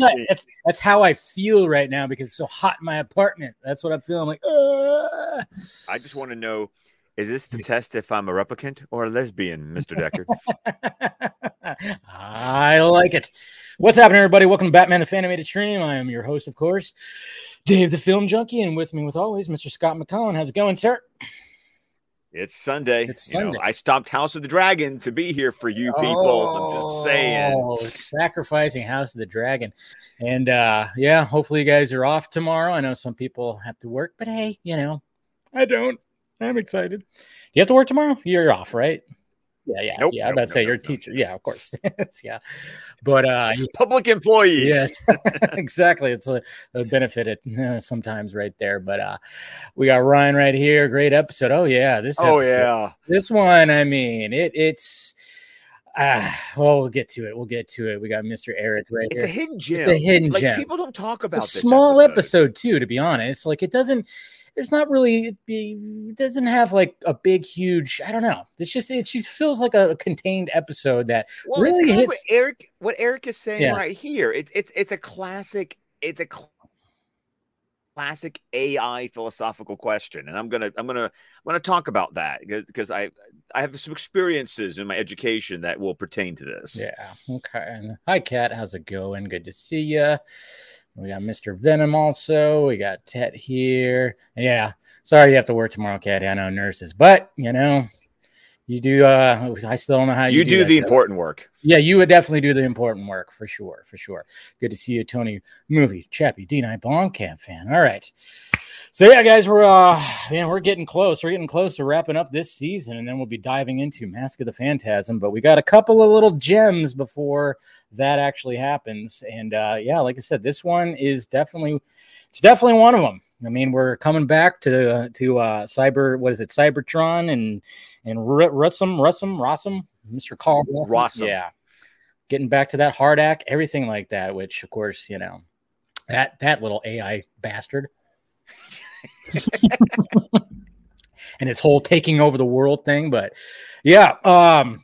because that's that's how I feel right now because it's so hot in my apartment. That's what I'm feeling I'm like. "Ugh." I just want to know: Is this to test if I'm a replicant or a lesbian, Mister Deckard? I like it. What's happening, everybody? Welcome to Batman the Animated Stream. I am your host, of course, Dave the Film Junkie, and with me, with always, Mr. Scott McCollum. How's it going, sir? It's Sunday. It's You know, Sunday. I stopped House of the Dragon to be here for you people. I'm just saying. Oh, sacrificing House of the Dragon. And uh yeah, hopefully you guys are off tomorrow. I know some people have to work, but hey, you know, I don't. I'm excited. You have to work tomorrow? You're off, right? Yeah, yeah. Nope, yeah, I'm nope, about to say nope, nope. teacher. Yeah, of course. yeah. But uh Public employees. Yes, exactly. It's a, a benefit uh, sometimes right there. But uh we got Ryan right here. Great episode. Oh yeah, this. Oh yeah. this one. I mean, it it's. Ah, well, we'll get to it. We'll get to it. We got Mr. Eric right It's here. a hidden gem. It's a hidden like gem. people don't talk about it's a this small episode. episode. too, to be honest. Like it doesn't. There's not really. It, doesn't have like a big, huge. I don't know. It's just. It just feels like a contained episode that Well, really it's hits- what Eric what Eric is saying Yeah. right here. It's it's it's a classic. It's a cl- classic AI philosophical question, and I'm gonna I'm gonna I'm gonna talk about that because I I have some experiences in my education that will pertain to this. Yeah. Okay. And hi, Kat. How's it going? Good to see you. We got Mr. Venom also. We got Tet here. Yeah. Sorry you have to work tomorrow, Kat. I know nurses, but you know, you do. Uh, I still don't know how you, you do, that the stuff. important work. Yeah, you would definitely do the important work for sure, for sure. Good to see you, Tony Movie, Chappie, D9 Blomkamp fan. All right. So yeah, guys, we're uh yeah, we're getting close. We're getting close to wrapping up this season, and then we'll be diving into Mask of the Phantasm. But we got a couple of little gems before that actually happens. And uh yeah, like I said, this one is definitely it's definitely one of them. I mean, we're coming back to to uh cyber what is it, Cybertron and and R- Russum, Russum, Rossum, Mr. Karl Rossum. Rossum. Yeah. Getting back to that HARDAC, everything like that, which of course, you know, that that little AI bastard. and its whole taking over the world thing. But yeah, um,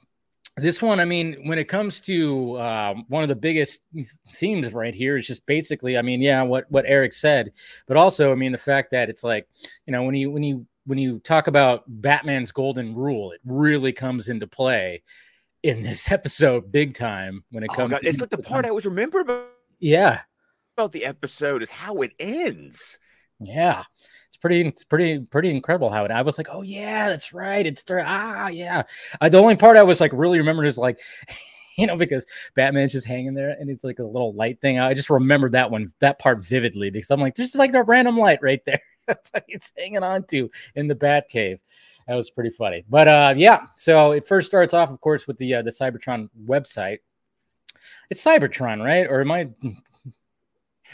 this one, I mean, when it comes to um, one of the biggest themes right here is just basically, I mean, yeah, what what Eric said, but also, I mean, the fact that it's like, you know, when you when you when you talk about Batman's golden rule, it really comes into play in this episode big time when it Oh, comes. God, to- it's like the part I always remember about, yeah, about the episode is how it ends. Yeah, pretty, it's pretty, pretty incredible how it. I was like, oh yeah, that's right. It's there. Ah, yeah. Uh, the only part I was like really remembered is like, you know, because Batman's just hanging there and it's like a little light thing. I just remembered that one, that part vividly because I'm like, there's just like a random light right there. that's what it's hanging on to in the Batcave. That was pretty funny. But uh, yeah, so it first starts off, of course, with the uh, the Cybertron website. It's Cybertron, right? Or am I?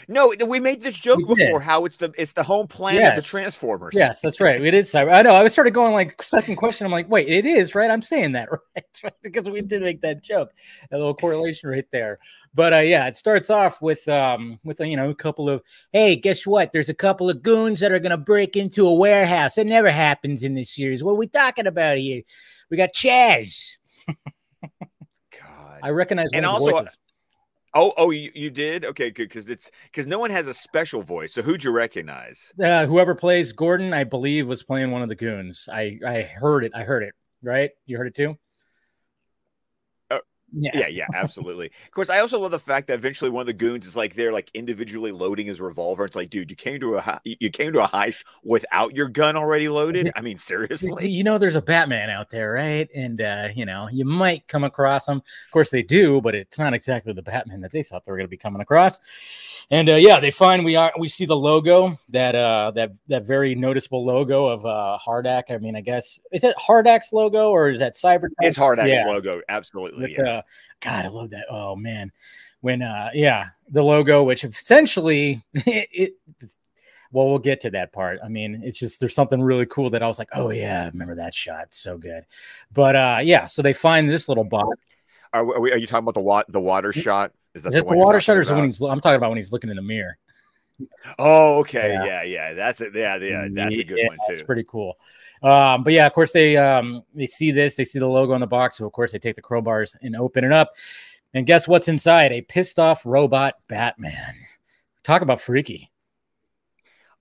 No, we made this joke We did. before. How it's the it's the home planet of the Transformers. Yes, that's right. It is cyber. I know. I was started going like second question. I'm like, wait, it is right. I'm saying that right because we did make that joke, a little correlation right there. But uh, yeah, it starts off with um with you know a couple of hey, guess what? There's a couple of goons that are gonna break into a warehouse. It never happens in this series. What are we talking about here? We got Chaz. God. I recognize And of the also, voices. Oh, oh, you, you did? Okay, good. Because it's because no one has a special voice. So who'd you recognize? Uh, whoever plays Gordon, I believe, was playing one of the goons. I I heard it. I heard it. Right? You heard it too. Yeah. Yeah, yeah, absolutely. of course, I also love the fact that eventually one of the goons is like they're like individually loading his revolver. It's like, dude, you came to a you came to a heist without your gun already loaded. I mean, seriously. you know there's a batman out there right and uh you know you might come across him of course they do but it's not exactly the batman that they thought they were going to be coming across and uh yeah they find we are we see the logo that uh that that very noticeable logo of uh HARDAC i mean i guess is it HARDAC's logo or is that cyber It's HARDAC's Yeah. logo, absolutely. with, Yeah. uh, god i love that. Oh man. When uh yeah the logo which essentially it, it well we'll get to that part. I mean it's just there's something really cool that i was like oh yeah I remember that shot. So good. But uh yeah so they find this little bot Are, we- are you talking about the wat- the water shot? Is that is it the water shot or is when he's i'm talking about when he's looking in the mirror Oh, okay, yeah, yeah, yeah. that's it. Yeah, yeah, that's a good yeah, one too. That's pretty cool. Um, but yeah, of course they um they see this, they see the logo on the box, so of course they take the crowbars and open it up. And guess what's inside? A pissed off robot Batman. Talk about freaky.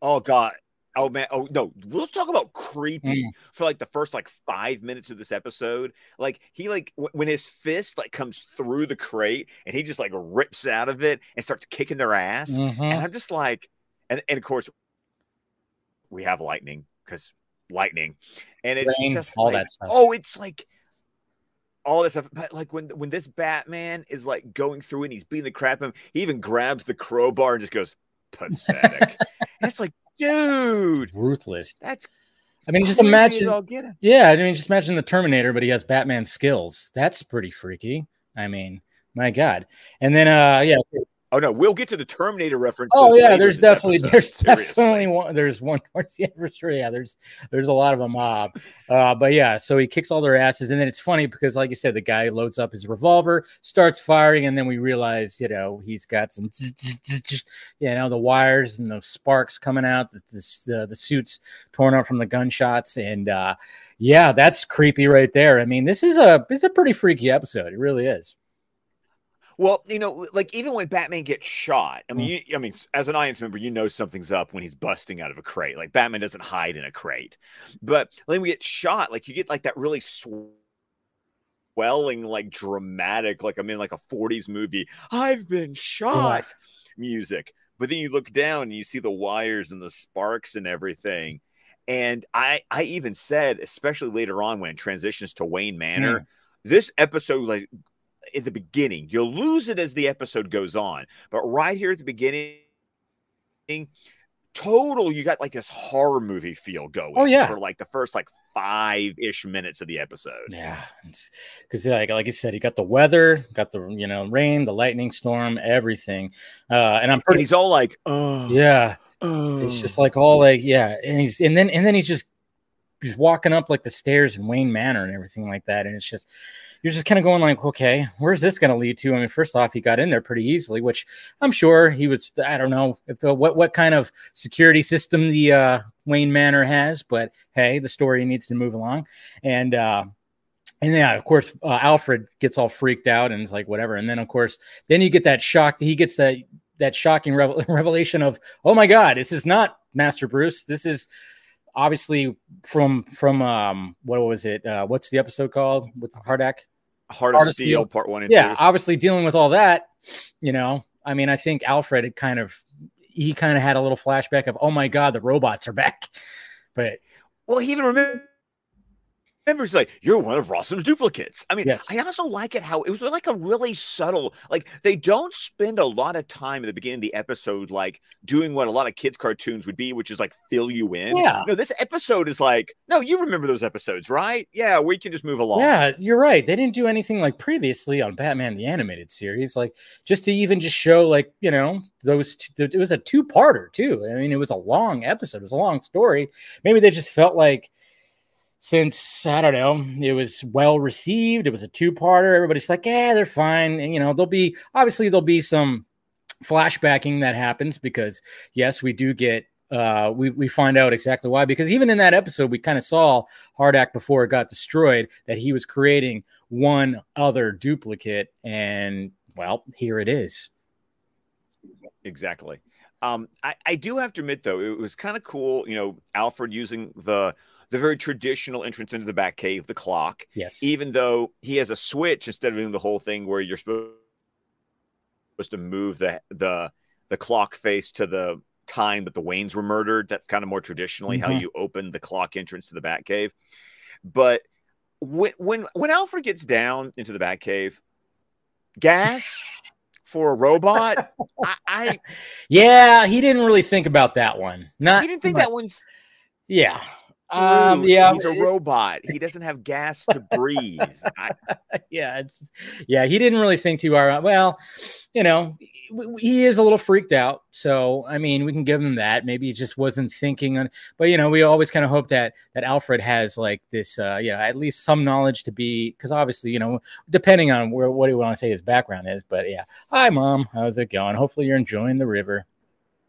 Oh god. Oh man. Oh no. Let's talk about creepy Mm. for like the first like five minutes of this episode. Like he like w- when his fist like comes through the crate and he just like rips out of it and starts kicking their ass. Mhm. And I'm just like, and and of course we have lightning because lightning, and it's Rain, just all like, that stuff. Oh, it's like all this stuff. But like when when this Batman is like going through and he's beating the crap out of him, he even grabs the crowbar and just goes pathetic. and it's like, dude, Ruthless. that's I mean, just imagine. all get it. Yeah, I mean, just imagine the Terminator, but he has Batman skills. That's pretty freaky. I mean, my God. And then, uh, yeah. Oh no, we'll get to the Terminator reference. Oh yeah, there's definitely episode, there's seriously. definitely one. There's one towards the end for sure. Yeah, there's there's a lot of them. Uh, uh, but yeah, so he kicks all their asses, and then it's funny because, like you said, the guy loads up his revolver, starts firing, and then we realize, you know, he's got some, you know, the wires and the sparks coming out, the the, the suits torn up from the gunshots, and uh, yeah, that's creepy right there. I mean, this is a it's a pretty freaky episode. It really is. Well, you know, like even when Batman gets shot, I Mm. mean, you, I mean, as an audience member, you know something's up when he's busting out of a crate. Like Batman doesn't hide in a crate, but when we get shot, like you get like that really swelling, like dramatic, like I'm in like a '40s movie. I've been shot, music. But then you look down and you see the wires and the sparks and everything. And I, I even said, especially later on when it transitions to Wayne Manor, this episode, like at the beginning. You'll lose it as the episode goes on, but right here at the beginning, total, you got like this horror movie feel going. Oh, yeah. for like the first like five ish minutes of the episode. Yeah, because like like I said, he got the weather, got the you know rain, the lightning storm, everything, uh, and I'm And pretty he's all like, "Oh, yeah. oh." It's just like all like yeah, and he's and then and then he's just he's walking up like the stairs in Wayne Manor and everything like that, and it's just you're just kind of going like, okay, where's this going to lead to? I mean, first off, he got in there pretty easily, which I'm sure he was. I don't know if the what what kind of security system the uh, Wayne Manor has, but hey, the story needs to move along, and. uh and yeah, of course, uh, Alfred gets all freaked out and is like, whatever. And then, of course, then you get that shock. He gets that that shocking revel- revelation of, oh my god, this is not Master Bruce. This is obviously from from um what was it? Uh, what's the episode called with HARDAC? Heart, Heart of of Steel, Steel. part one and Yeah, two. obviously dealing with all that. You know, I mean, I think Alfred had kind of he kind of had a little flashback of, oh my god, the robots are back. But Well, he even remember. Remembers like you're one of Rossum's duplicates. I mean, Yes. I also like it how it was like a really subtle, like they don't spend a lot of time at the beginning of the episode, like doing what a lot of kids' cartoons would be, which is like fill you in. Yeah. No, this episode is like, no, you remember those episodes, right? Yeah, we can just move along. Yeah, you're right. They didn't do anything like previously on Batman the animated series, like just to even just show like you know those. Two, it was a two parter too. I mean, it was a long episode. It was a long story. Maybe they just felt like since I don't know, it was well received. It was a two parter. Everybody's like, yeah, they're fine. And you know, there'll be obviously there'll be some flashbacking that happens because yes, we do get uh we, we find out exactly why because even in that episode we kind of saw HARDAC before it got destroyed that he was creating one other duplicate and well here it is exactly. Um, I, I do have to admit though, it was kind of cool, you know, Alfred using the the very traditional entrance into the Batcave, the clock, yes even though he has a switch instead of doing the whole thing where you're supposed to move the the the clock face to the time that the Waynes were murdered. That's kind of more traditionally how Mhm. you open the clock entrance to the Batcave. But when when when Alfred gets down into the Batcave, gas for a robot, I, I yeah he didn't really think about that one not he didn't think but- that one yeah um yeah he's a robot. He doesn't have gas to breathe. I, yeah, it's yeah. He didn't really think too hard. Well, you know, he is a little freaked out. So I mean, we can give him that. Maybe he just wasn't thinking on. But you know, we always kind of hope that that Alfred has like this, uh, you know, at least some knowledge to be because obviously, you know, depending on where what do you want to say his background is. But yeah, hi mom, how's it going? Hopefully you're enjoying the river.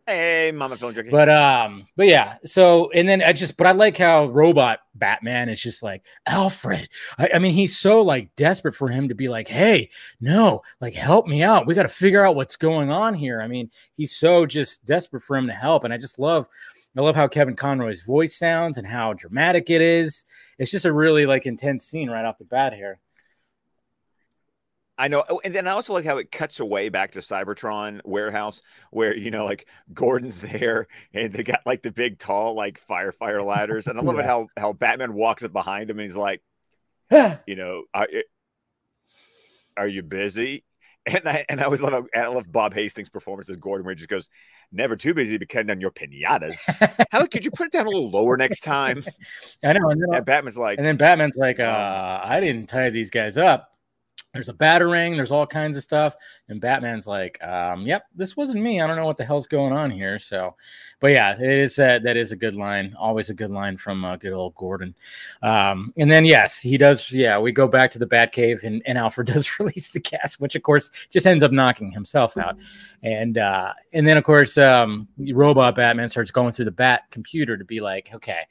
Hey, Mama Film Junkie. But um, but yeah. So and then I just, but I like how robot Batman is just like Alfred. I, I mean, he's so like desperate for him to be like, hey, no, like help me out. We got to figure out what's going on here. I mean, he's so just desperate for him to help, and I just love. I love how Kevin Conroy's voice sounds and how dramatic it is. It's just a really like intense scene right off the bat here. I know, oh, and then I also like how it cuts away back to Cybertron warehouse, where you know, like Gordon's there, and they got like the big, tall, like firefighter ladders, and I love yeah. it how how Batman walks up behind him, and he's like, you know, are, are you busy? And I and I always love I love Bob Hastings' performance as Gordon, where he just goes, "Never too busy to cut down your pinatas." How could you put it down a little lower next time? I know. And, then, and Batman's like, and then Batman's like, uh, "I didn't tie these guys up." There's a batarang, there's all kinds of stuff. And Batman's like, um, yep, this wasn't me. I don't know what the hell's going on here. So, but yeah, it is uh, that is a good line. Always a good line from uh, good old Gordon. Um, and then, yes, he does. Yeah, we go back to the Batcave and, and Alfred does release the gas, which of course just ends up knocking himself out. And, uh, and then of course, um, robot Batman starts going through the Bat computer to be like, okay,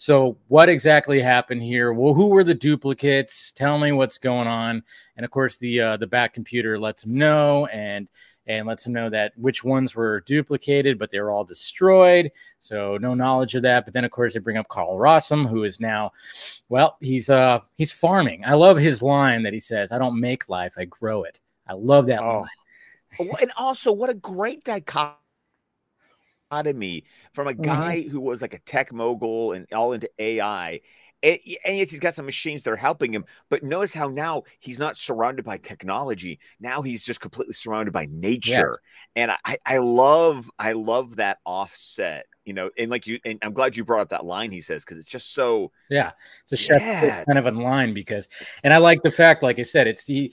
so, what exactly happened here? Well, who were the duplicates? Tell me what's going on. And of course, the uh, the Bat computer lets him know and and lets him know that which ones were duplicated, but they were all destroyed. So no knowledge of that. But then, of course, they bring up Karl Rossum, who is now, well, he's uh he's farming. I love his line that he says, "I don't make life, I grow it." I love that oh. line. and also, what a great dichotomy from a mm-hmm. guy mm-hmm. who was like a tech mogul and all into AI. And, and yes, he's got some machines that are helping him, but notice how now he's not surrounded by technology. Now he's just completely surrounded by nature. Yes. And I, I love, I love that offset you know, and like you, and I'm glad you brought up that line he says because it's just so. Yeah, it's a chef yeah. kind of a line because, and I like the fact, like I said, it's the,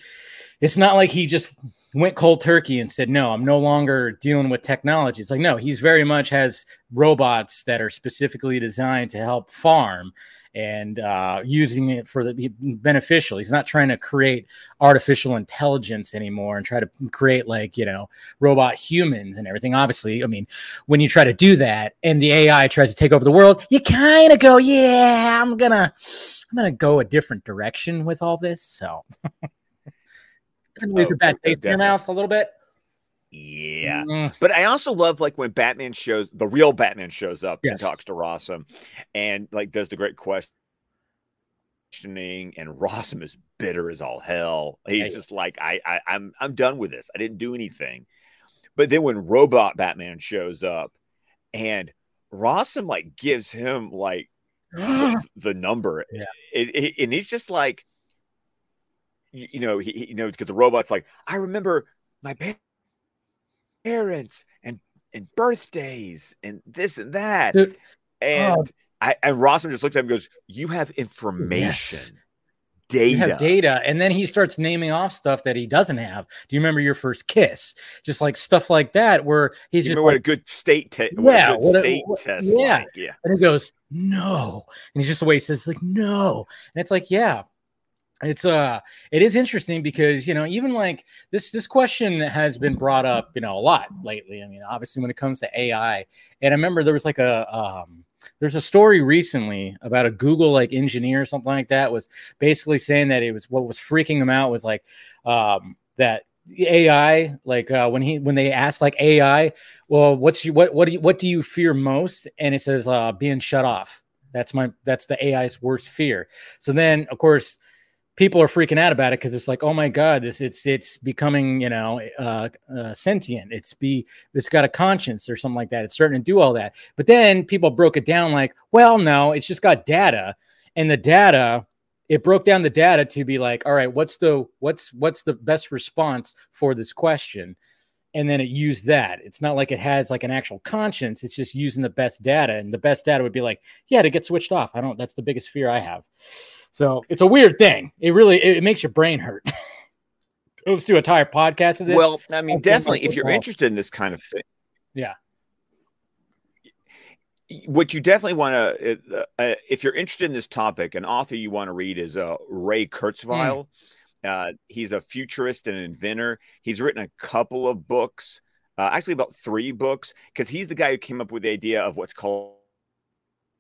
it's not like he just went cold turkey and said, no, I'm no longer dealing with technology. It's like, no, he's very much has robots that are specifically designed to help farm and uh, using it for the beneficial. He's not trying to create artificial intelligence anymore and try to create like you know robot humans and everything. Obviously, I mean, when you try to do that and the AI tries to take over the world, you kind of go, yeah, I'm gonna, I'm gonna go a different direction with all this. So. Leaves oh, a bad taste in your mouth a little bit. Yeah. Mm. But I also love like when Batman shows the real Batman shows up yes. and talks to Rossum and like does the great questioning and Rossum is bitter as all hell. He's just like, I, I I'm I'm done with this. I didn't do anything. But then when robot Batman shows up and Rossum like gives him like the, the, number yeah. it, it, and he's just like you, you know he, you know because the robot's like I remember my parents parents and and birthdays and this and that. Dude, and oh. I and Rossum just looks at him and goes, You have information. Yes. Data. You have data, and then he starts naming off stuff that he doesn't have. Do you remember your first kiss? Just like stuff like that, where he's you just like, what a good state test. Yeah, what a, state what, test. Yeah, like. yeah. And he goes, no, and he's just the way he says, like, no, and it's like, yeah, it's uh it is interesting because you know even like this this question has been brought up you know a lot lately i mean obviously when it comes to ai and i remember there was like a um there's a story recently about a google like engineer or something like that was basically saying that it was what was freaking him out was like um that AI, like uh, when he when they asked like AI, well, what's you what what do you what do you fear most? And it says uh, being shut off. That's my that's the AI's worst fear. So then, of course, people are freaking out about it because it's like, oh my god, this it's it's becoming you know uh, uh, sentient. It's be it's got a conscience or something like that. It's starting to do all that. But then people broke it down like, well, no, it's just got data, and the data it broke down the data to be like, all right, what's the what's what's the best response for this question? And then it used that. It's not like it has like an actual conscience. It's just using the best data. And the best data would be like, yeah, to get switched off. I don't, that's the biggest fear I have. So it's a weird thing. It really it, it makes your brain hurt. Let's do a entire podcast of this. Well, I mean, definitely, if you're interested in this kind of thing, yeah. What you definitely want to, uh, uh, if you're interested in this topic, an author you want to read is uh, Ray Kurzweil. Mm. Uh, he's a futurist and inventor. He's written a couple of books uh, actually about three books, because he's the guy who came up with the idea of what's called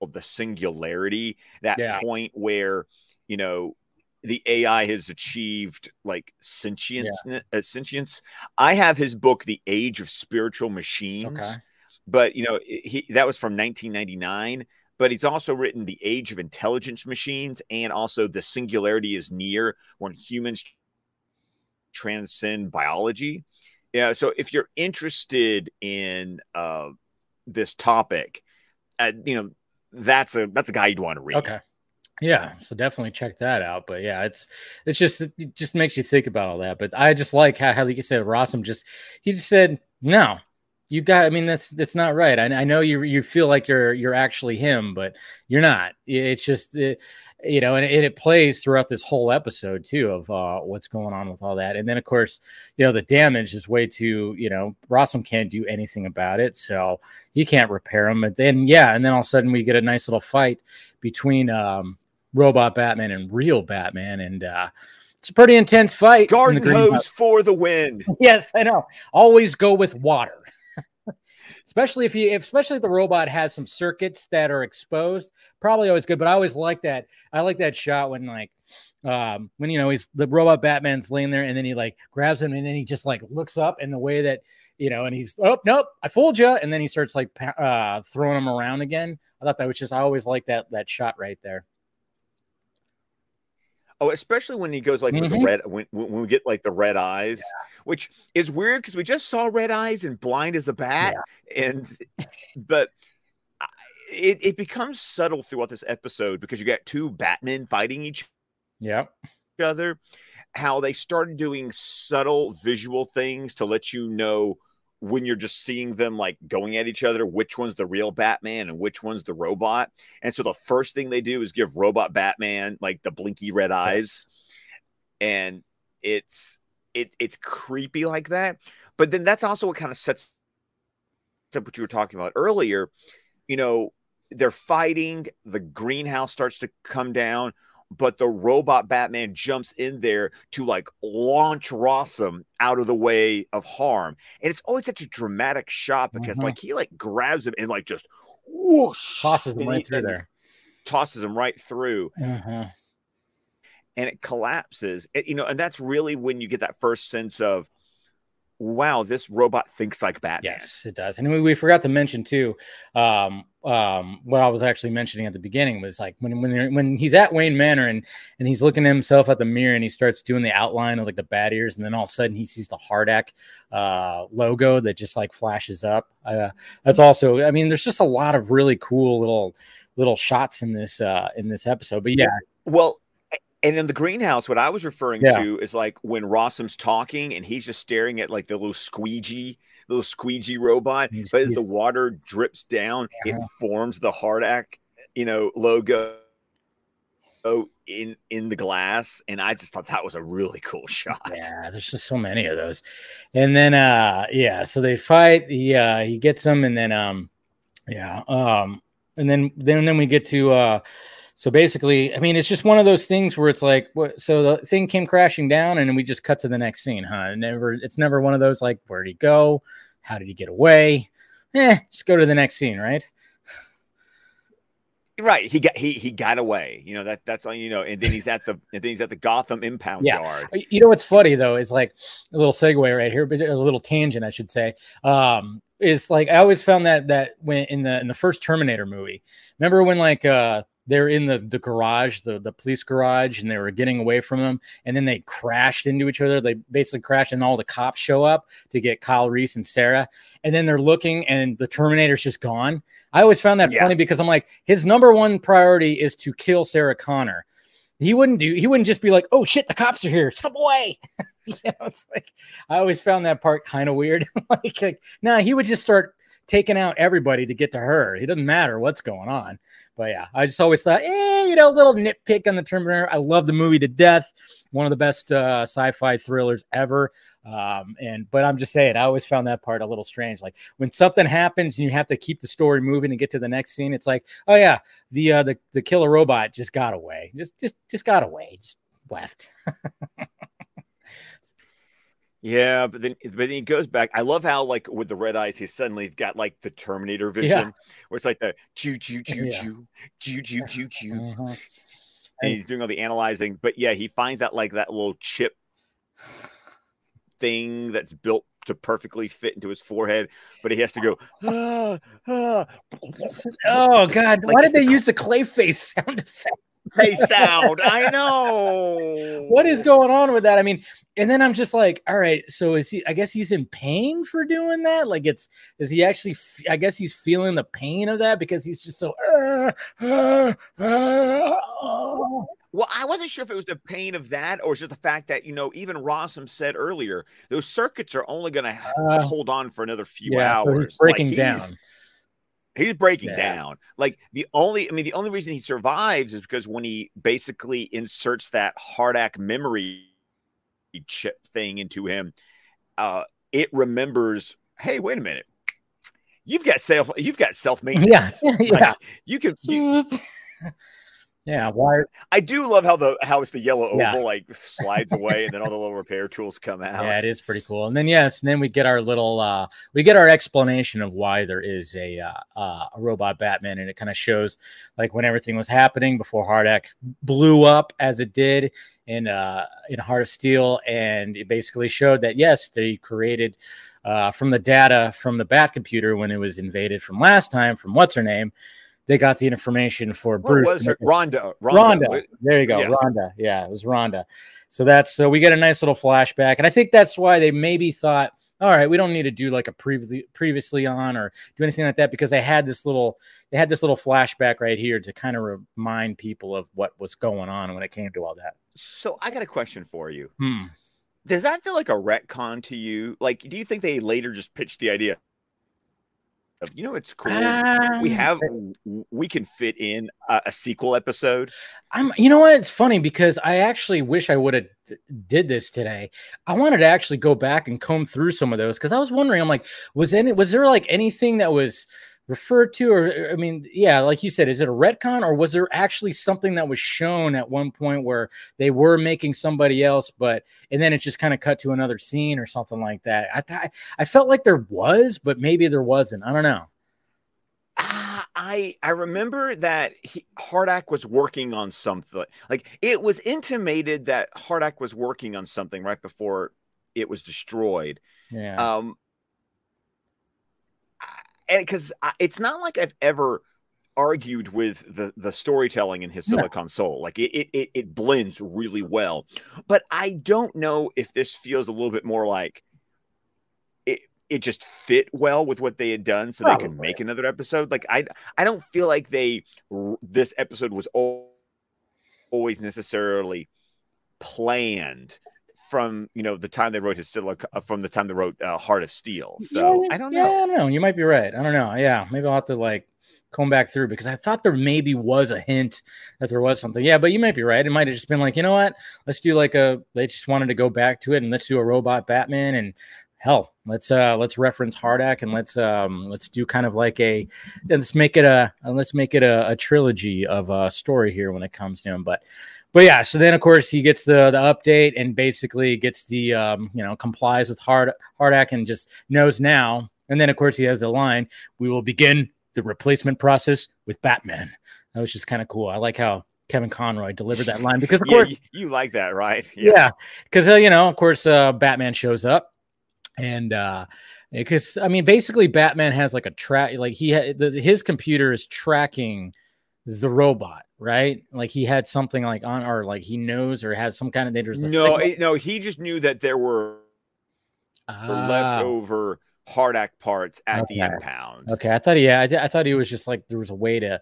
the singularity, that Yeah. point where, you know, the AI has achieved like sentience. Uh, sentience. I have his book, The Age of Spiritual Machines Okay. but you know he that was from 1999 but he's also written the age of intelligence machines and also the singularity is near when humans transcend biology yeah so if you're interested in uh this topic uh, you know that's a that's a guy you'd want to read Okay. Yeah, so definitely check that out. But yeah, it's it's just it just makes you think about all that. But I just like how, how like you said, Rossum just he just said, No, you got I mean that's that's not right. I, I know you you feel like you're you're actually him, but you're not. It's just it, you know, and it, it plays throughout this whole episode too of uh what's going on with all that. And then of course, you know, the damage is way too, you know, Rossum can't do anything about it, so he can't repair them. But then yeah, and then all of a sudden we get a nice little fight between um robot Batman and real Batman, and uh, it's a pretty intense fight. in garden greenhouse. hose for the win Yes, I know. Always go with water, especially if you, if, especially if the robot has some circuits that are exposed. Probably always good. But I always like that. I like that shot when like um when you know he's the robot Batman's laying there, and then he like grabs him, and then he just like looks up, and the way that you know, and he's oh nope, I fooled you, and then he starts like uh throwing him around again. I thought that was just I always like that that shot right there. Oh, especially when he goes like with the mm-hmm. red when, when we get like the red eyes, which is weird because we just saw red eyes and blind as a bat, and but it it becomes subtle throughout this episode because you got two Batmen fighting each Yep. other. How they started doing subtle visual things to let you know when you're just seeing them like going at each other, which one's the real Batman and which one's the robot. And so the first thing they do is give robot Batman like the blinky red eyes. And it's it it's creepy like that. But then that's also what kind of sets up what you were talking about earlier. You know, they're fighting, the greenhouse starts to come down, but the robot Batman jumps in there to like launch Rossum out of the way of harm. And it's always such a dramatic shot because Mhm. like he like grabs him and like just whoosh Tosses him right he- through there. tosses him right through Mhm. and it collapses. It- you know, and that's really when you get that first sense of wow, this robot thinks like Batman. Yes, it does. And we, we forgot to mention too. Um, um, what I was actually mentioning at the beginning was like when when when he's at Wayne Manor and and he's looking at himself at the mirror and he starts doing the outline of like the bat ears, and then all of a sudden he sees the HARDAC uh, logo that just like flashes up. Uh, that's also, I mean, there's just a lot of really cool little little shots in this uh, in this episode. But yeah, Well, and in the greenhouse, what I was referring Yeah. to is like when Rossum's talking and he's just staring at like the little squeegee, little squeegee robot. But as the water drips down, it Uh-huh. forms the HARDAC, you know, logo oh, in in the glass. And I just thought that was a really cool shot. Yeah, there's just so many of those. And then uh yeah, so they fight, he uh he gets them and then um yeah, um and then then then we get to uh so basically, I mean, it's just one of those things where it's like, what? So the thing came crashing down, and we just cut to the next scene, huh? Never, it's never one of those like, where did he go? How did he get away? Eh, just go to the next scene, right? Right. He got he he got away. You know, that that's all you know. And then he's at the and then he's at the Gotham impound Yeah. yard. You know what's funny though is like a little segue right here, but a little tangent, I should say. Um, is like I always found that that when in the in the first Terminator movie, remember when like uh they're in the the garage, the the police garage, and they were getting away from them, and then they crashed into each other. They basically crashed, and all the cops show up to get Kyle Reese and Sarah, and then they're looking, and the Terminator's just gone. I always found that Yeah. funny because I'm like, his number one priority is to kill Sarah Connor. He wouldn't do. He wouldn't just be like, "Oh shit, the cops are here, step away." you know, it's like I always found that part kind of weird. like, like, nah, he would just start taking out everybody to get to her. It doesn't matter what's going on. But yeah, I just always thought, eh, you know, a little nitpick on the Terminator. I love the movie to death. One of the best uh, sci-fi thrillers ever. Um, and but I'm just saying, I always found that part a little strange. Like when something happens and you have to keep the story moving and get to the next scene, it's like, oh yeah, the uh, the the killer robot just got away, just just just got away, just left. Yeah, but then but then he goes back. I love how like with the red eyes, he's suddenly got like the Terminator vision, yeah. where it's like the choo choo choo yeah. choo choo choo choo choo, uh-huh. and he's doing all the analyzing. But yeah, he finds that like that little chip thing that's built to perfectly fit into his forehead, but he has to go. Ah, ah. Oh God! Like, Why did they the... use the Clayface sound effect? They sound. I know. What is going on with that? I mean, and then I'm just like, all right. So is he? I guess he's in pain for doing that. Like, it's is he actually? I guess he's feeling the pain of that because he's just so. Uh, uh, uh, well, I wasn't sure if it was the pain of that or just the fact that, you know, even Rossum said earlier, those circuits are only going to uh, hold on for another few yeah, hours. Breaking like, down. He's, breaking yeah. down. Like the only, I mean, the only reason he survives is because when he basically inserts that HARDAC memory chip thing into him, uh, it remembers, hey, wait a minute. You've got self, you've got self maintenance. Yeah, yeah. Like, you can. You, Yeah, why? I do love how the how it's the yellow oval yeah. like slides away, and then all the little repair tools come out. Yeah, it is pretty cool. And then yes, and then we get our little uh we get our explanation of why there is a uh, uh a robot Batman, and it kind of shows like when everything was happening before HARDAC blew up as it did in uh in Heart of Steel, and it basically showed that yes, they created uh from the data from the Bat computer when it was invaded from last time from what's her name they got the information for what Bruce. Was it? Rhonda. Rhonda. Rhonda. There you go. Yeah. Rhonda. Yeah, it was Rhonda. So that's so we get a nice little flashback, and I think that's why they maybe thought, all right, we don't need to do like a previously previously on or do anything like that because they had this little they had this little flashback right here to kind of remind people of what was going on when it came to all that. So I got a question for you. Hmm. Does that feel like a retcon to you? Like, do you think they later just pitched the idea? You know it's cool? Um, we have we can fit in a, a, sequel episode. I'm you know what? It's funny because i actually wish i would have d- did this today. I wanted to actually go back and comb through some of those because i was wondering i'm like was any was there like anything that was referred to or i mean yeah like you said is it a retcon or was there actually something that was shown at one point where they were making somebody else but and then it just kind of cut to another scene or something like that i thought i felt like there was but maybe there wasn't i don't know uh, I I remember that he, HARDAC was working on something. Like it was intimated that HARDAC was working on something right before it was destroyed. Yeah. Um, and because it's not like I've ever argued with the the storytelling in his Silicon no. Soul. Like it, it it blends really well. But I don't know if this feels a little bit more like it it just fit well with what they had done so Probably. they could make another episode. Like I I don't feel like they this episode was always necessarily planned from you know the time they wrote his silica uh, from the time they wrote uh, Heart of Steel. So yeah, I don't know. Yeah, I don't know. You might be right. I don't know. Yeah, maybe I'll have to like comb back through because I thought there maybe was a hint that there was something. Yeah, but you might be right. It might have just been like, you know what? Let's do like a. They just wanted to go back to it and let's do a robot Batman and hell let's uh let's reference HARDAC and let's um let's do kind of like a let's make it a let's make it a, a trilogy of a story here when it comes to him but but yeah, so then of course he gets the the update and basically gets the um, you know complies with Hard HARDAC and just knows now. And then of course he has the line, "We will begin the replacement process with Batman." That was just kind of cool. I like how Kevin Conroy delivered that line because of yeah, course you, you, like that, right? Yeah, because yeah, uh, you know, of course, uh, Batman shows up and uh because I mean, basically, Batman has like a track, like he ha- the, his computer is tracking the robot, right? Like he had something like on, or like he knows, or has some kind of. There's no, it, no. He just knew that there were ah. leftover HARDAC parts at okay. the impound. Okay, I thought he, yeah, I, I, thought he was just like there was a way to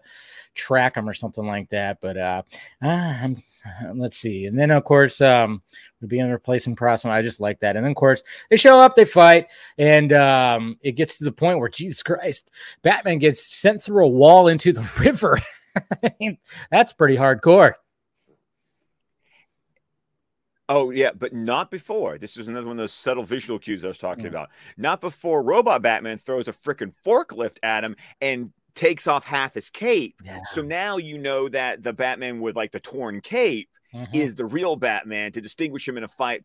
track him or something like that. But uh, uh let's see, and then of course, um, would be in replacing process. I just like that. And then of course they show up, they fight, and um, it gets to the point where Jesus Christ, Batman gets sent through a wall into the river. I mean, that's pretty hardcore. Oh yeah, but not before. This is another one of those subtle visual cues I was talking mm. about. Not before Robot Batman throws a freaking forklift at him and takes off half his cape. Yeah. So now you know that the Batman with like the torn cape mm-hmm. is the real Batman to distinguish him in a fight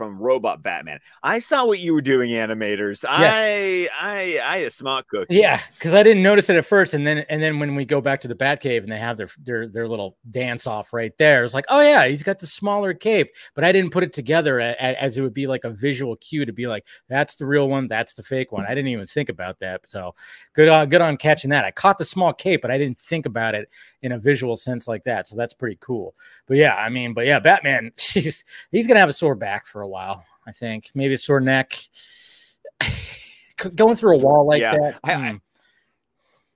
from Robot Batman. I saw what you were doing, animators. I I I a smart cookie. Yeah, because I didn't notice it at first, and then and then when we go back to the Batcave and they have their their their little dance off right there, it's like, oh yeah, he's got the smaller cape, but I didn't put it together a, a, as it would be like a visual cue to be like, that's the real one, that's the fake one. I didn't even think about that. So good on good on catching that. I caught the small cape, but I didn't think about it in a visual sense like that. So that's pretty cool. But yeah, I mean, but yeah, Batman, he's he's gonna have a sore back for a while. I think maybe a sore neck. Going through a wall like Yeah, that. I- I- hmm.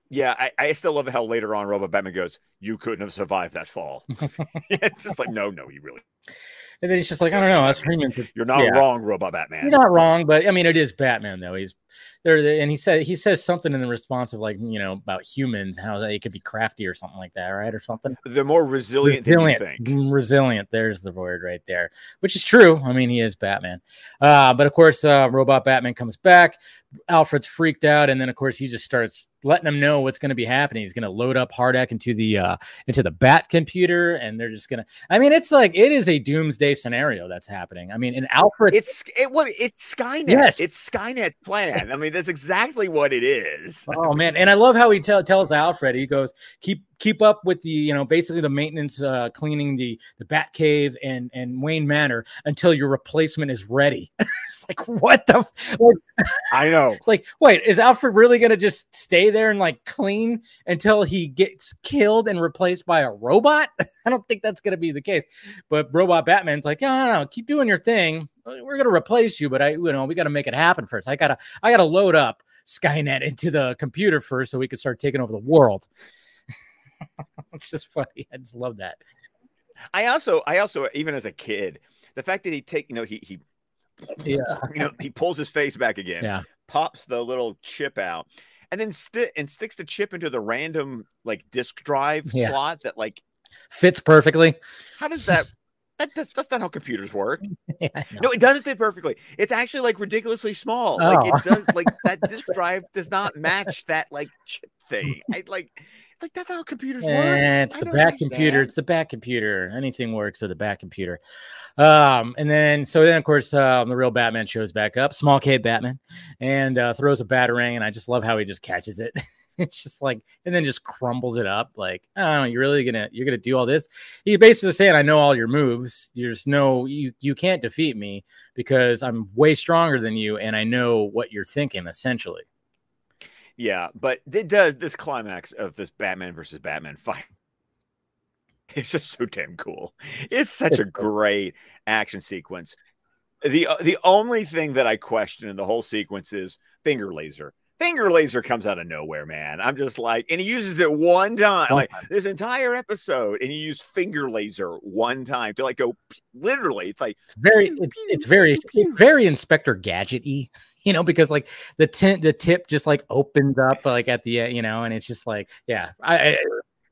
Yeah, I, I still love how later on Robot Batman goes, "You couldn't have survived that fall." it's just like, no, no, you really, and then he's just like, I don't know. That's Freeman. you're not Yeah. wrong, Robot Batman. You're not wrong, but I mean, it is Batman though. He's there, and he said he says something in the response of like, you know, about humans, how they could be crafty or something like that, right, or something. They're more resilient, than you think. Mm, resilient. There's the word right there, which is true. I mean, he is Batman. Uh, but of course, uh, Robot Batman comes back. Alfred's freaked out, and then of course he just starts letting them know what's going to be happening. He's going to load up HARDAC into the uh, into the Bat computer, and they're just going to. I mean, it's like it is a doomsday scenario that's happening. I mean, and Alfred. It's it what it's Skynet. Yes. It's Skynet plan. I mean, that's exactly what it is. Oh man, and I love how he tell, tells Alfred. He goes, "Keep keep up with the you know basically the maintenance, uh, cleaning the the Bat Cave and and Wayne Manor until your replacement is ready." it's like what the f- like, I know. it's like wait, is Alfred really gonna just stay there and like clean until he gets killed and replaced by a robot? I don't think that's gonna be the case. But Robot Batman's like, no, no, no, keep doing your thing. We're gonna replace you, but I, you know, we gotta make it happen first. I gotta, I gotta load up Skynet into the computer first so we can start taking over the world. it's just funny. I just love that. I also, I also, even as a kid, the fact that he take, you know, he he, Yeah. you know, he pulls his face back again, Yeah. pops the little chip out, and then stick and sticks the chip into the random like disk drive Yeah. slot. That like, Fits perfectly. how does that? That does, that's not how computers work. Yeah, No, it doesn't fit perfectly. It's actually like ridiculously small. Like Oh. it does like that disk drive does not match that like chip thing. I like like that's how computers work. Eh, it's I the Bat computer. It's the Bat computer. Anything works with the Bat computer. Um, and then so then of course um, the real Batman shows back up, small K Batman, and uh, throws a batarang, and I just love how he just catches it. it's just like and then just crumbles it up. Like, oh, you're really gonna you're gonna do all this? He basically saying, I know all your moves. There's no you you can't defeat me because I'm way stronger than you, and I know what you're thinking essentially. Yeah, but it does this climax of this Batman versus Batman fight. It's just so damn cool. It's such a great action sequence. The uh, the only thing that I question in the whole sequence is finger laser. Finger laser comes out of nowhere, man. I'm just like, and he uses it one time, like this entire episode, and he used finger laser one time to like go literally. It's like It's very it's, it's very it's very Inspector Gadget-y, you know, because like the tint the tip just like opens up like at the end, you know, and it's just like yeah, I, I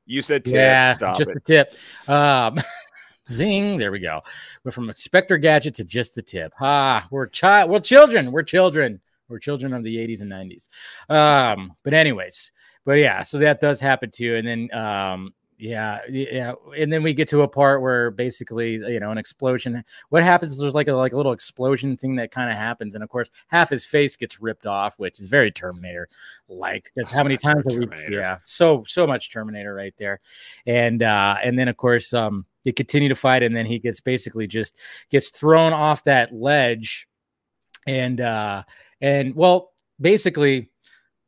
you said, tip, yeah, stop just it. the tip. Um, zing, there we go. We're from Inspector Gadget to just the tip. Ah, we're child, we're children, we're children, we're children of the 80s and 90s. Um, but anyways, but yeah, so that does happen too, and then um. Yeah, yeah, and then we get to a part where basically, you know, an explosion. What happens is there's like a like a little explosion thing that kind of happens, and of course, half his face gets ripped off, which is very Terminator like. Because how many times have we? Yeah, so so much Terminator right there, and uh and then of course um they continue to fight, and then he gets basically just gets thrown off that ledge, and uh and well basically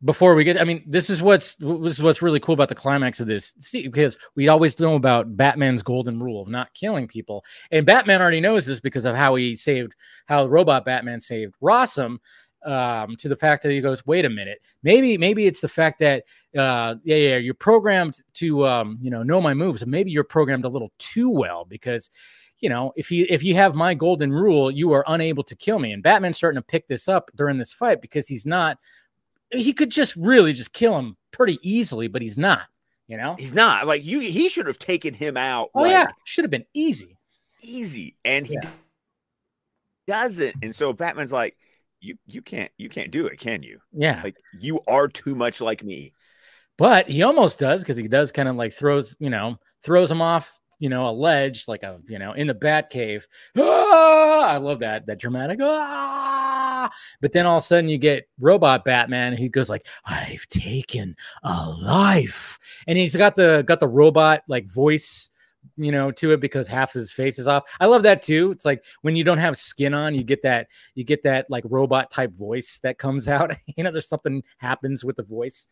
before we get, I mean, this is what's this is what's really cool about the climax of this, see, because we always know about Batman's golden rule of not killing people, and Batman already knows this because of how he saved, how robot Batman saved Rossum, um, to the fact that he goes, wait a minute, maybe maybe it's the fact that, uh, yeah, yeah, you're programmed to, um, you know, know my moves, maybe you're programmed a little too well because you know, if you if you have my golden rule, you are unable to kill me. And Batman's starting to pick this up during this fight because he's not. He could just really just kill him pretty easily, but he's not. You know. He's not like you. He should have taken him out. Oh like, yeah, should have been easy. easy, and he Yeah. doesn't. And so Batman's like, you you can't you can't do it, can you? Yeah, Like you are too much like me. but he almost does because he does kind of like throws you know throws him off you know, a ledge, like a, you know, in the bat cave. Ah! I love that, that dramatic. Ah! But then all of a sudden you get robot Batman. He goes like, I've taken a life. And he's got the, got the robot like voice, you know, to it because half his face is off. I love that too. It's like when you don't have skin on, you get that, you get that like robot type voice that comes out. you know, there's something happens with the voice.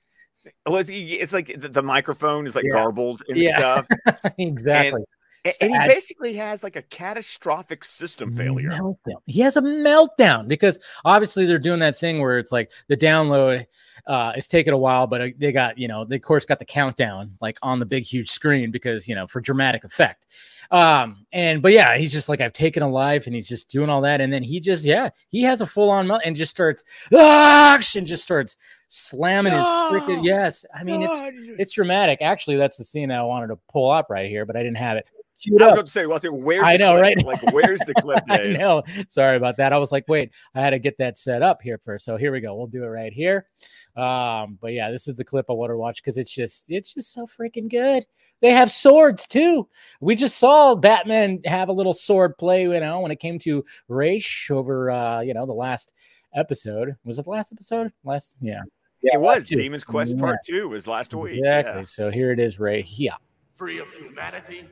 Well, it's, it's like the, the microphone is like Yeah. garbled and Yeah. stuff. exactly. And, and he basically has like a catastrophic system failure. Meltdown. He has a meltdown because obviously they're doing that thing where it's like the download uh, is taking a while, but uh, they got you know they of course got the countdown like on the big huge screen because you know for dramatic effect. Um, and but yeah, he's just like I've taken a life, and he's just doing all that, and then he just yeah he has a full on melt and just starts ah, and just starts slamming his freaking yes. I mean it's God. it's dramatic. Actually, that's the scene I wanted to pull up right here, but I didn't have it. Queued I was up. about to say, well, I was like, where's I the know, clip? right? Like, where's the clip, I Dave? know. Sorry about that. I was like, wait, I had to get that set up here first. So here we go. We'll do it right here. Um, but yeah, this is the clip I want to watch because it's just it's just so freaking good. They have swords too. We just saw Batman have a little sword play, you know, when it came to Ra's over uh, you know, the last episode. Was it the last episode? Last yeah. Yeah, it was two. Demon's Quest Yeah. Part Two was last week. Exactly. Yeah. So here it is right here. Free of humanity?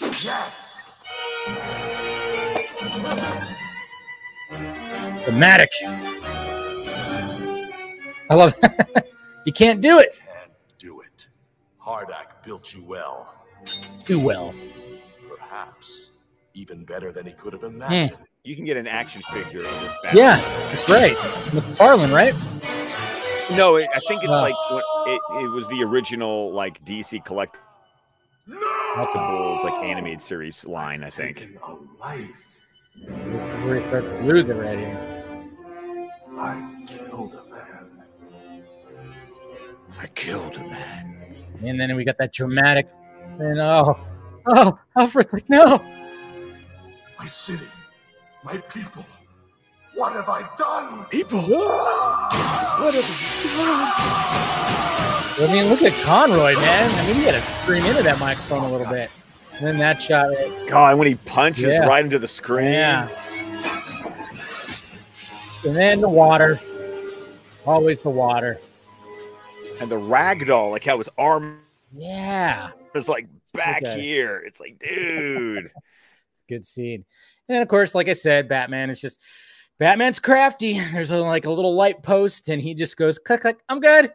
Yes! Dramatic. I love you can't do it Can't do it. HARDAC built you well. too well. Perhaps even better than he could have imagined. You can get an action figure of this. Yeah, that's right. McFarlane, right? No, it, I think it's Uh. like what, it, it was the original like DC collectibles, No! like animated series line. I think. Taken a life. We're starting to lose it right here. I killed a man. I killed a man. And then we got that dramatic, and oh, oh, Alfred's like, no. My city. My people. What have I done? People. What have I done? I mean, look at Conroy, man. I mean, he had to scream into that microphone a little bit. And then that shot, right? God, when he punches Yeah. right into the screen. Yeah. And then the water. Always the water. And the ragdoll, like how his arm Yeah. is like back Okay. here. It's like, dude. It's a good scene. And then, of course, like I said, Batman is just Batman's crafty. There's a, like a little light post, and he just goes click click. I'm good.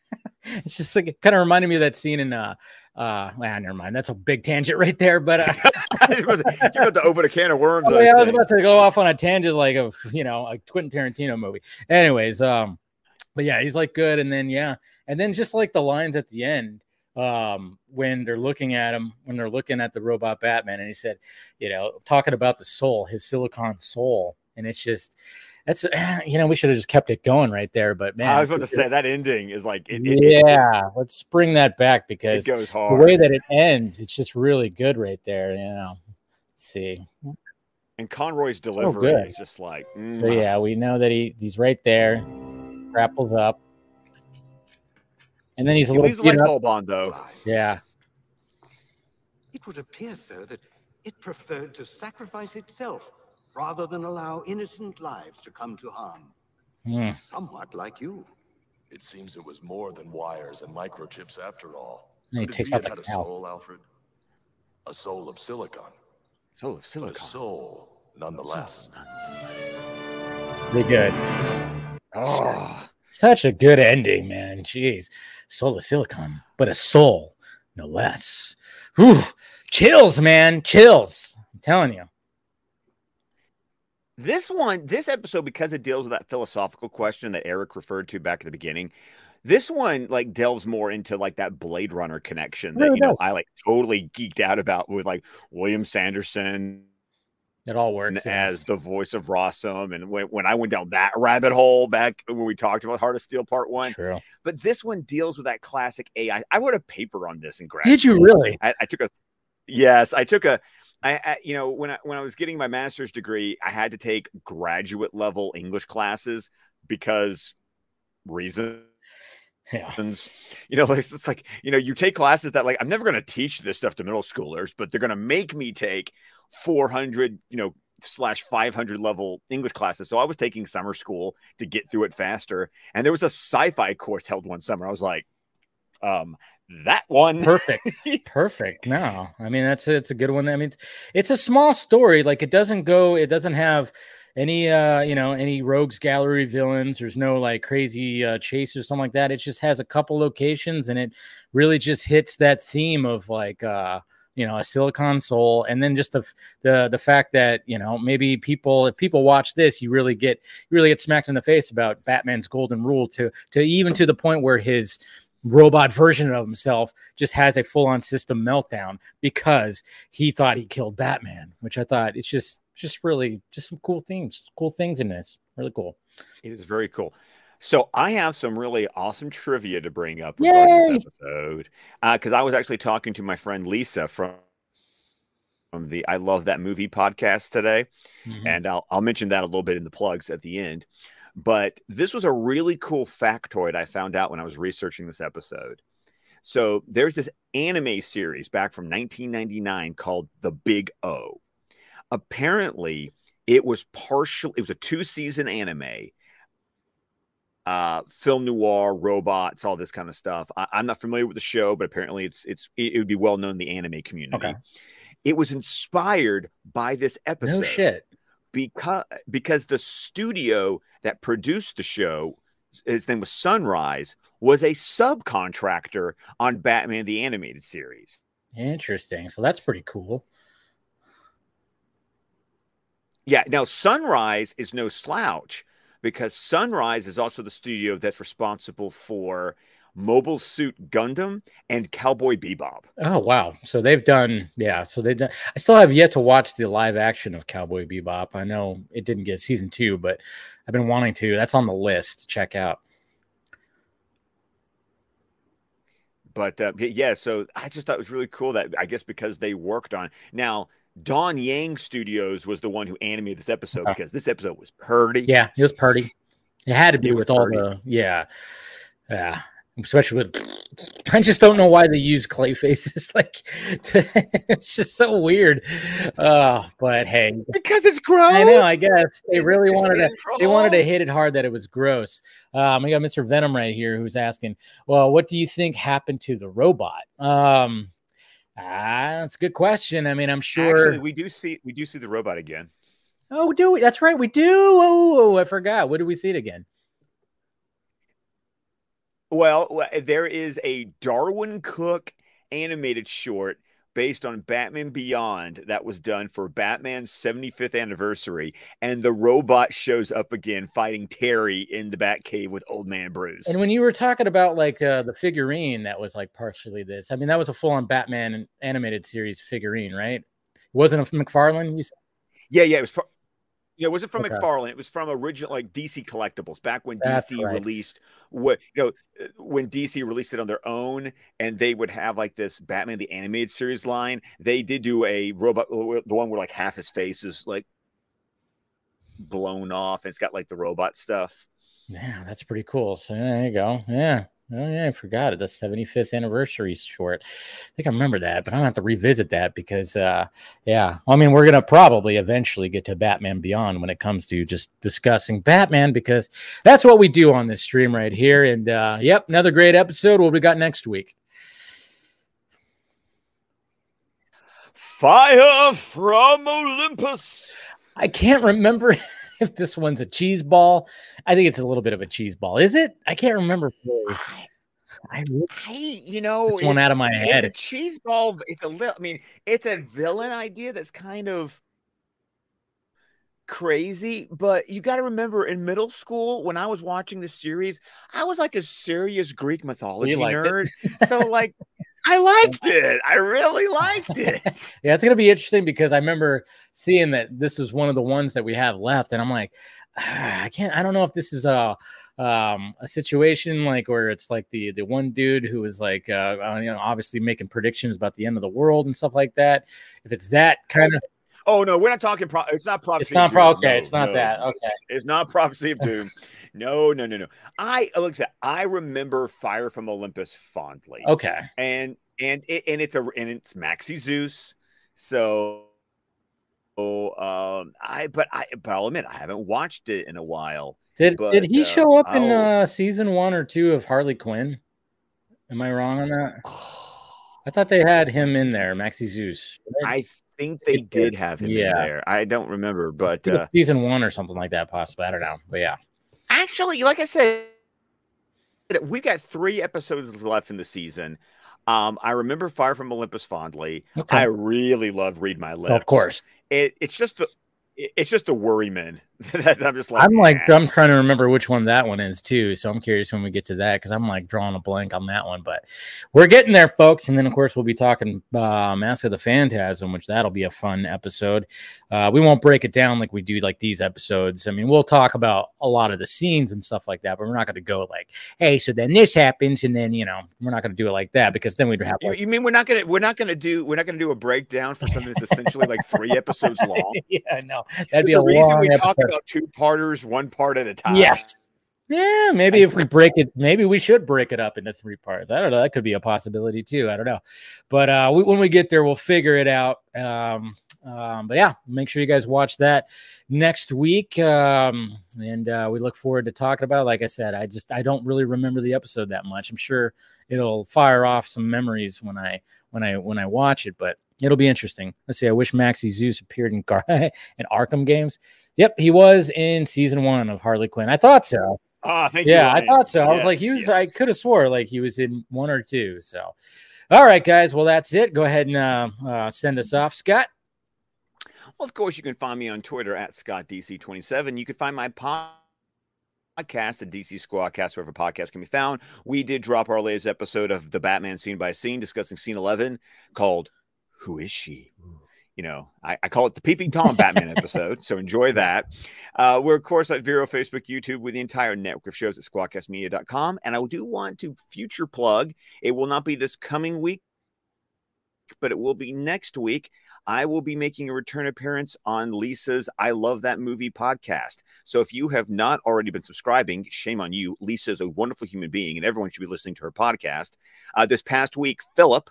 it's just like kind of reminded me of that scene in uh uh. Ah, never mind. That's a big tangent right there. But uh, You're about to open a can of worms. oh, yeah, I was about to go off on a tangent like of you know a Quentin Tarantino movie. Anyways, um, but yeah, he's like good, and then yeah, and then just like the lines at the end, um, when they're looking at him, when they're looking at the robot Batman, and he said, you know, talking about the soul, his silicon soul, and it's just that's eh, you know we should have just kept it going right there, but man, I was about to say that ending is like, it, it, it- yeah, let's bring that back it, because goes the way that it ends, it's just really good right there. You know, let's see. and Conroy's So delivery good. is just like, So mm. yeah, we know that he he's right there, grapples up, and then he's a he little leaves the light beaten bulb on though. Yeah, It would appear, sir, that it preferred to sacrifice itself rather than allow innocent lives to come to harm. Hmm. Somewhat like you. It seems it was more than wires and microchips after all. And he Could it takes be out the had a soul, Alfred? A soul of silicon, Soul of but a soul nonetheless. pretty good. Oh, Such a good ending, man. Jeez, soul of silicon, but a soul, no less. Whew. Chills, man, chills. I'm telling you. This one, this episode, because it deals with that philosophical question that Eric referred to back at the beginning. This one like delves more into like that Blade Runner connection that you know. I like totally geeked out about with like William Sanderson It all works. yeah. as the voice of Rossum, and when, when I went down that rabbit hole back when we talked about Heart of Steel Part One, True. but this one deals with that classic AI. I wrote a paper on this in grad. Did you really? I, I took a yes, I took a I, I you know when I when I was getting my master's degree, I had to take graduate level English classes because reason Yeah. You know, it's, it's like, you know, you take classes that like I'm never going to teach this stuff to middle schoolers, but they're going to make me take 400, you know, slash 500 level English classes. So I was taking summer school to get through it faster. And there was a sci-fi course held one summer. I was like, um, that one. Perfect. Perfect. No i mean that's a, it's a good one. I mean it's, it's a small story. Like it doesn't go it doesn't have any uh you know any rogues gallery villains. There's no like crazy uh chase or something like that. It just has a couple locations and it really just hits that theme of like uh you know a silicon soul. And then just the the the fact that you know maybe people if people watch this you really get you really get smacked in the face about batman's golden rule to to even to the point where his robot version of himself just has a full-on system meltdown because he thought he killed batman which i thought it's just just really just some cool things, cool things in this. Really cool. It is very cool. So I have some really awesome trivia to bring up regarding this episode because uh, I was actually talking to my friend Lisa from from the I Love That Movie podcast today, mm-hmm. and I'll I'll mention that a little bit in the plugs at the end. But this was a really cool factoid I found out when I was researching this episode. So there's this anime series back from 1999 called The Big O. Apparently it was partial it was a two season anime uh film noir robots all this kind of stuff. I, am not familiar with the show but apparently it's it's it, would be well known in the anime community. Okay. it was inspired by this episode. no shit because because the studio that produced the show his name was sunrise was a subcontractor on batman the animated series interesting so that's pretty cool yeah. Now, Sunrise is no slouch because Sunrise is also the studio that's responsible for Mobile Suit Gundam and Cowboy Bebop. Oh wow! So they've done, yeah. So they've done. I still have yet to watch the live action of Cowboy Bebop. I know it didn't get season two, but I've been wanting to. That's on the list to check out. But uh, yeah, so I just thought it was really cool that I guess because they worked on now Dong Yang Studios was the one who animated this episode okay. because this episode was purdy. Yeah, it was purdy. It had to be it with all the yeah, yeah. Especially with, I just don't know why they use clay faces. Like, to, it's just so weird. Uh, but hey, because it's gross. I know. I guess they really wanted to. They wanted to hit it hard that it was gross. Um, we got Mr. Venom right here who's asking, "Well, what do you think happened to the robot?" Um, Ah, that's a good question. I mean, I'm sure Actually, we do see we do see the robot again. Oh, do we? That's right, we do. Oh, I forgot. What do we see it again? Well, there is a Darwyn Cooke animated short based on Batman Beyond that was done for Batman's 75th anniversary. And the robot shows up again fighting Terry in the Batcave with Old Man Bruce. And when you were talking about like uh, the figurine that was like partially this, I mean, that was a full on Batman animated series figurine, right? Wasn't a McFarlane? You said? Yeah, yeah, it was. Yeah, it wasn't from okay. McFarlane. It was from original like DC Collectibles back when That's DC right. released what you know uh, when DC released it on their own, and they would have like this Batman the animated series line. They did do a robot, uh, the one where like half his face is like blown off, and it's got like the robot stuff. Yeah, that's pretty cool. So there you go. Yeah, Oh yeah, I forgot it. The 75th anniversary short. I think I remember that, but I'm gonna have to revisit that because uh yeah. I mean, we're gonna probably eventually get to Batman Beyond when it comes to just discussing Batman because that's what we do on this stream right here. And uh yep, another great episode. What we got next week? Fire from Olympus. I can't remember if this one's a cheese ball. I think it's a little bit of a cheese ball. Is it? I can't remember. I, I, I you know, it's one out of my head. It's a cheese ball. It's a little. I mean, it's a villain idea that's kind of crazy, but you got to remember in middle school when I was watching the series, I was like a serious Greek mythology nerd. so like I liked it. I really liked it. yeah, it's gonna be interesting because I remember seeing that this is one of the ones that we have left, and I'm like, ah, I can't. I don't know if this is a um, a situation like where it's like the the one dude who is like uh, uh, you know obviously making predictions about the end of the world and stuff like that. If it's that kind of Oh no, we're not talking. Pro- it's not prophecy. It's not pro. Okay, no, it's not no. that. Okay, it's not prophecy of doom. No, no, no, no. I at I remember Fire from Olympus fondly. Okay. And and it, and it's a and it's Maxie Zeus. So um I but I but I'll admit I haven't watched it in a while. Did but, did he uh, show up in I'll- uh season one or two of Harley Quinn? Am I wrong on that? I thought they had him in there, Maxie Zeus. I think they It did. have him Yeah. in there. I don't remember, but uh, season one or something like that, possibly. I don't know. But yeah. actually, like I said, we got three episodes left in the season. Um, I remember Fire from Olympus fondly. Okay. I really love Read My Lips. of course. it, it's just the it's just the worryman that I'm just like I'm like. I'm trying to remember which one that one is too. So I'm curious when we get to that because I'm like drawing a blank on that one. But we're getting there, folks. And then of course we'll be talking uh, Mask of the Phantasm, which that'll be a fun episode. Uh, we won't break it down like we do like these episodes. I mean, we'll talk about a lot of the scenes and stuff like that, but we're not going to go like, hey, so then this happens, and then you know we're not going to do it like that because then we'd have You, like, you mean we're not gonna we're not gonna do we're not gonna do a breakdown for something that's essentially like three episodes long? yeah, no, that'd There's be a a reason long we talk episode. About two parters, one part at a time. Yes. Yeah, maybe if we break it, maybe we should break it up into three parts. I don't know. That could be a possibility too. I don't know. But uh, we, when we get there, we'll figure it out. Um, um, but yeah, make sure you guys watch that next week. Um, and uh, we look forward to talking about. it. Like I said, I just I don't really remember the episode that much. I'm sure it'll fire off some memories when I when I when I watch it. But it'll be interesting. Let's see. I wish Maxie Zeus appeared in Gar- in Arkham games. Yep, he was in season one of Harley Quinn. I thought so. Ah, thank you. Yeah, I thought so. I was like, he Yes, was. I could have swore like he was in one or two. So, all right, guys. Well, that's it. Go ahead and uh, uh, send us off, Scott. Well, of course, you can find me on Twitter at ScottDC27. You can find my pod- podcast, the DC Squadcast, wherever podcast can be found. We did drop our latest episode of the Batman scene by scene, discussing scene 11 called Who Is She? You know, I, I call it the Peeping Tom Batman episode. So enjoy that. Uh, we're, of course, at Vero, Facebook, YouTube, with the entire network of shows at squadcastmedia.com. And I do want to future plug. It will not be this coming week, but it will be next week. I will be making a return appearance on Lisa's I Love That Movie podcast. So if you have not already been subscribing, shame on you. Lisa is a wonderful human being, and everyone should be listening to her podcast. Uh, this past week, Philip,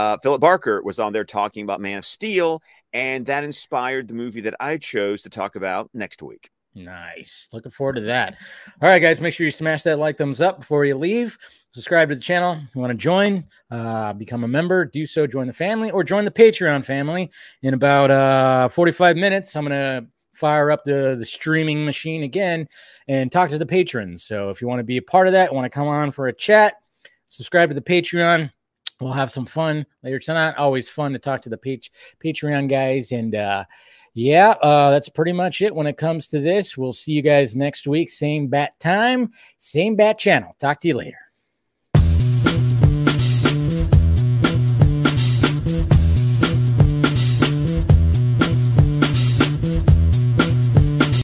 uh, Philip Barker was on there talking about Man of Steel, and that inspired the movie that I chose to talk about next week. Nice. Looking forward to that. All right, guys. Make sure you smash that like thumbs up before you leave. Subscribe to the channel. You want to join, uh, become a member, do so. Join the family or join the Patreon family. In about uh, 45 minutes, I'm gonna fire up the the streaming machine again and talk to the patrons. So if you want to be a part of that, want to come on for a chat, subscribe to the Patreon. We'll have some fun later tonight. Always fun to talk to the page Patreon guys. And uh, yeah, uh, that's pretty much it when it comes to this. We'll see you guys next week. Same bat time, same bat channel. Talk to you later.